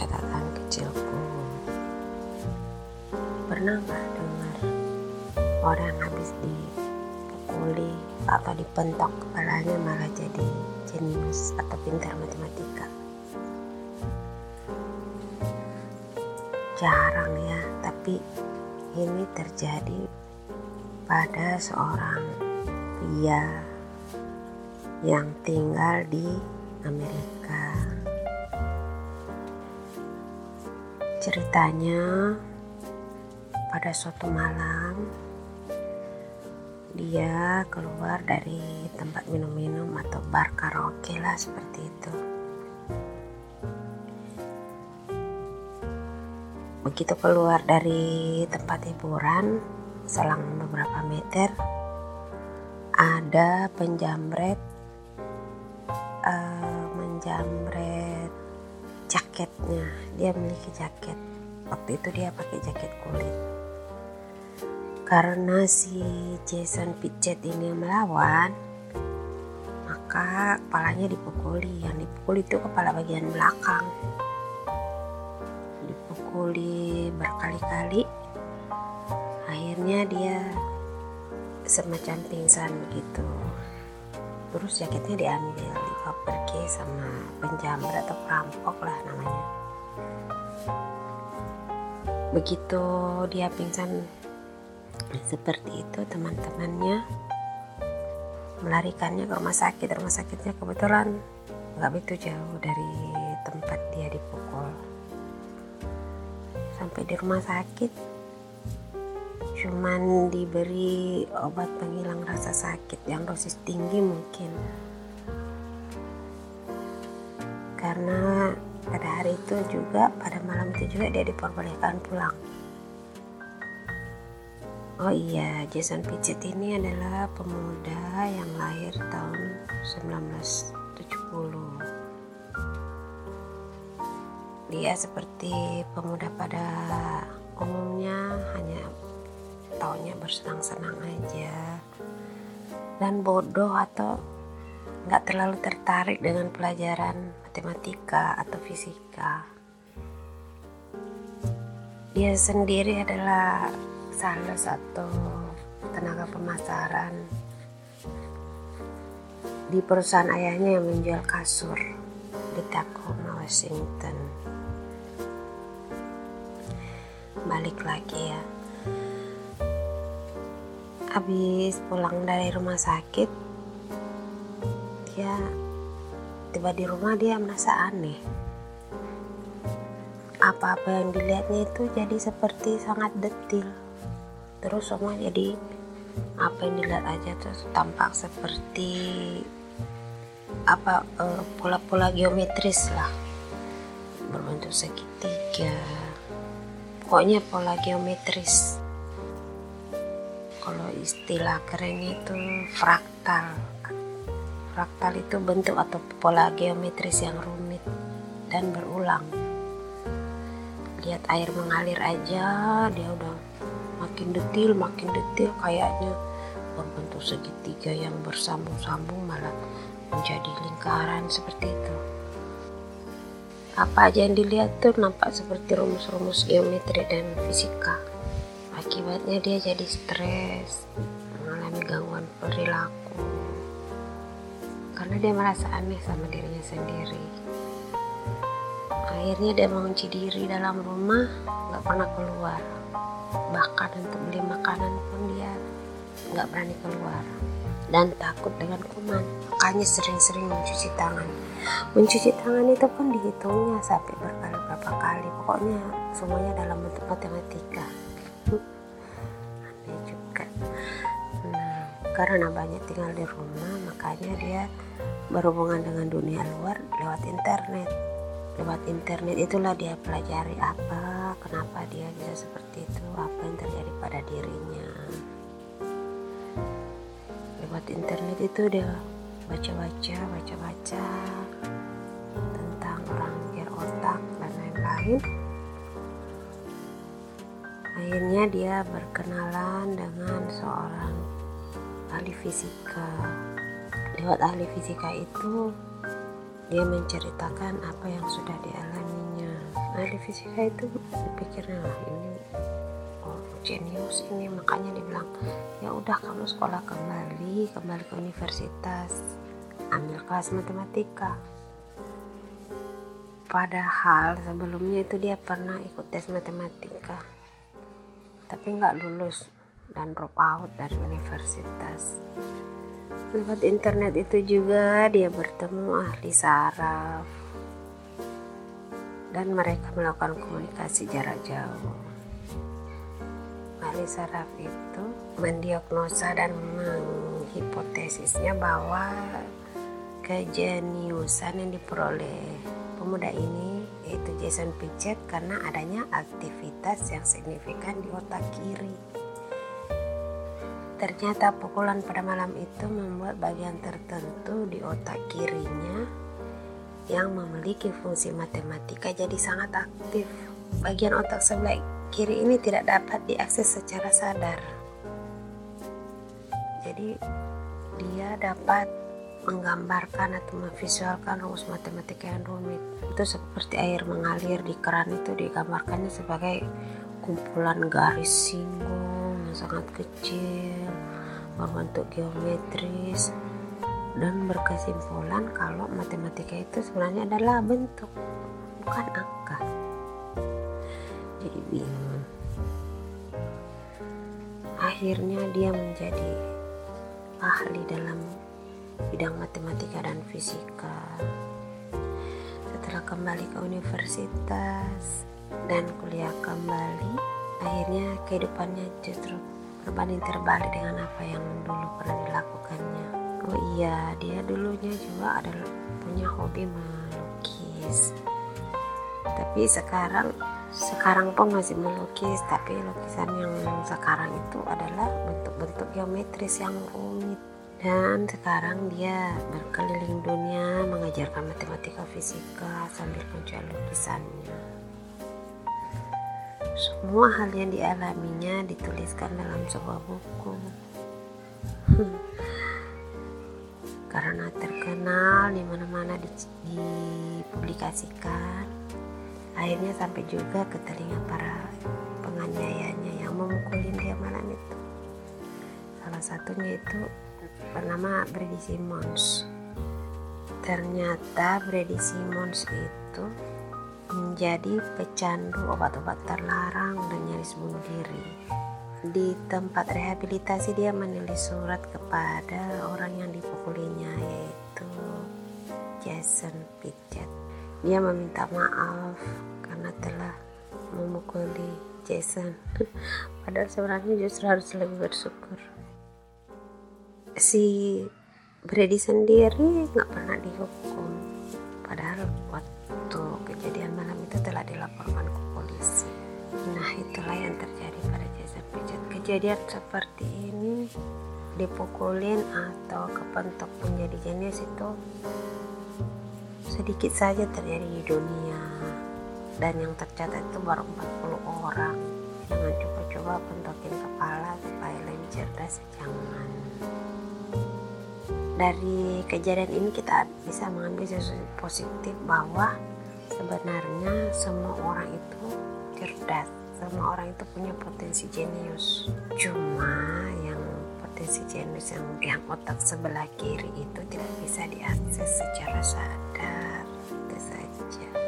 catatan kecilku Pernah nggak dengar orang habis dipukuli atau dipentok kepalanya malah jadi jenius atau pintar matematika Jarang ya, tapi ini terjadi pada seorang pria yang tinggal di Amerika. Ceritanya, pada suatu malam dia keluar dari tempat minum-minum atau bar karaoke lah seperti itu. Begitu keluar dari tempat hiburan, selang beberapa meter, ada penjamret uh, menjamret jaketnya. Dia memiliki jaket. Waktu itu dia pakai jaket kulit. Karena si Jason Pitchet ini melawan maka kepalanya dipukuli. Yang dipukuli itu kepala bagian belakang. Dipukuli berkali-kali. Akhirnya dia semacam pingsan begitu terus jaketnya diambil pergi sama penjamret atau perampok lah namanya. Begitu dia pingsan seperti itu teman-temannya. Melarikannya ke rumah sakit rumah sakitnya kebetulan nggak begitu jauh dari tempat dia dipukul. Sampai di rumah sakit cuman diberi obat penghilang rasa sakit yang dosis tinggi mungkin karena pada hari itu juga pada malam itu juga dia diperbolehkan pulang. Oh iya Jason Pitchett ini adalah pemuda yang lahir tahun 1970 dia seperti pemuda pada umumnya hanya taunya bersenang-senang aja. Dan bodoh atau nggak terlalu tertarik dengan pelajaran matematika atau fisika. Dia sendiri adalah salah satu tenaga pemasaran di perusahaan ayahnya yang menjual kasur di Tacoma, Washington. Balik lagi ya habis pulang dari rumah sakit dia tiba di rumah dia merasa aneh. Apa-apa yang dilihatnya itu jadi seperti sangat detil. Terus semua jadi apa yang dilihat aja terus tampak seperti apa eh, pola-pola uh, geometris lah. Berbentuk segitiga. Pokoknya pola geometris. Kalau istilah keren itu fraktal fraktal itu bentuk atau pola geometris yang rumit dan berulang. Lihat air mengalir aja dia udah makin detil makin detil kayaknya. Berbentuk segitiga yang bersambung-sambung malah menjadi lingkaran seperti itu. Apa aja yang dilihat tuh nampak seperti rumus-rumus geometri dan fisika. Akibatnya dia jadi stres, Karena dia merasa aneh sama dirinya sendiri. Akhirnya dia mengunci diri dalam rumah, gak pernah keluar. Bahkan untuk beli makanan pun dia gak berani keluar. Dan takut dengan kuman, makanya sering-sering mencuci tangan. Mencuci tangan itu pun dihitungnya sampai berapa kali. Pokoknya semuanya dalam bentuk matematika aneh juga nah karena banyak tinggal di rumah makanya dia berhubungan dengan dunia luar lewat internet. Lewat internet itulah dia pelajari apa kenapa dia bisa seperti itu apa yang terjadi pada dirinya. Lewat internet itu dia baca-baca baca-baca tentang orang pikir otak dan lain-lain. Akhirnya dia berkenalan dengan seorang ahli fisika. Lewat ahli fisika itu, dia menceritakan apa yang sudah dialaminya. ahli fisika itu pikirnya ini oh jenius ini. Makanya dibilang ya udah kamu sekolah kembali kembali ke universitas ambil kelas matematika. Padahal sebelumnya itu dia pernah ikut tes matematika tapi nggak lulus dan drop out dari universitas lewat internet itu juga dia bertemu ahli saraf dan mereka melakukan komunikasi jarak jauh ahli saraf itu mendiagnosa dan menghipotesisnya bahwa kejeniusan yang diperoleh pemuda ini yaitu Jason Pichett karena adanya aktivitas yang signifikan di otak kiri. Ternyata pukulan pada malam itu membuat bagian tertentu di otak kirinya yang memiliki fungsi matematika jadi sangat aktif. Bagian otak sebelah kiri ini tidak dapat diakses secara sadar. Jadi dia dapat menggambarkan atau memvisualkan rumus matematika yang rumit itu seperti air mengalir di keran itu digambarkannya sebagai kumpulan garis singgung yang sangat kecil berbentuk geometris dan berkesimpulan kalau matematika itu sebenarnya adalah bentuk bukan angka jadi bingung akhirnya dia menjadi ahli dalam bidang matematika dan fisika. Setelah kembali ke universitas dan kuliah kembali, akhirnya kehidupannya justru berbanding terbalik dengan apa yang dulu pernah dilakukannya. Oh iya, dia dulunya juga adalah punya hobi melukis. Tapi sekarang sekarang pun masih melukis, tapi lukisan yang sekarang itu adalah bentuk-bentuk geometris yang rumit dan sekarang dia berkeliling dunia mengajarkan matematika fisika sambil menjual lukisannya. Semua hal yang dialaminya dituliskan dalam sebuah buku. Karena terkenal di mana-mana dipublikasikan, akhirnya sampai juga ke telinga para penganiayanya yang memukulin dia malam itu. Salah satunya itu bernama Brady Simmons. Ternyata Brady Simmons itu menjadi pecandu obat-obat terlarang dan nyaris bunuh diri. Di tempat rehabilitasi dia menulis surat kepada orang yang dipukulinya yaitu Jason Pichett. Dia meminta maaf karena telah memukuli Jason. Padahal sebenarnya justru harus lebih bersyukur si Brady sendiri nggak pernah dihukum padahal waktu kejadian malam itu telah dilaporkan ke polisi. Nah itulah yang terjadi pada Jason Pichett kejadian seperti ini dipukulin atau kepentok menjadi jenis itu sedikit saja terjadi di dunia. Dan yang tercatat itu baru 40 orang. Jangan coba-coba pentokin kepala supaya lebih cerdas jangan. Dari kejadian ini kita bisa mengambil sesuatu positif bahwa sebenarnya semua orang itu cerdas. Semua orang itu punya potensi jenius. Cuma yang potensi jenius yang, yang otak sebelah kiri itu tidak bisa diakses secara sadar. Itu saja.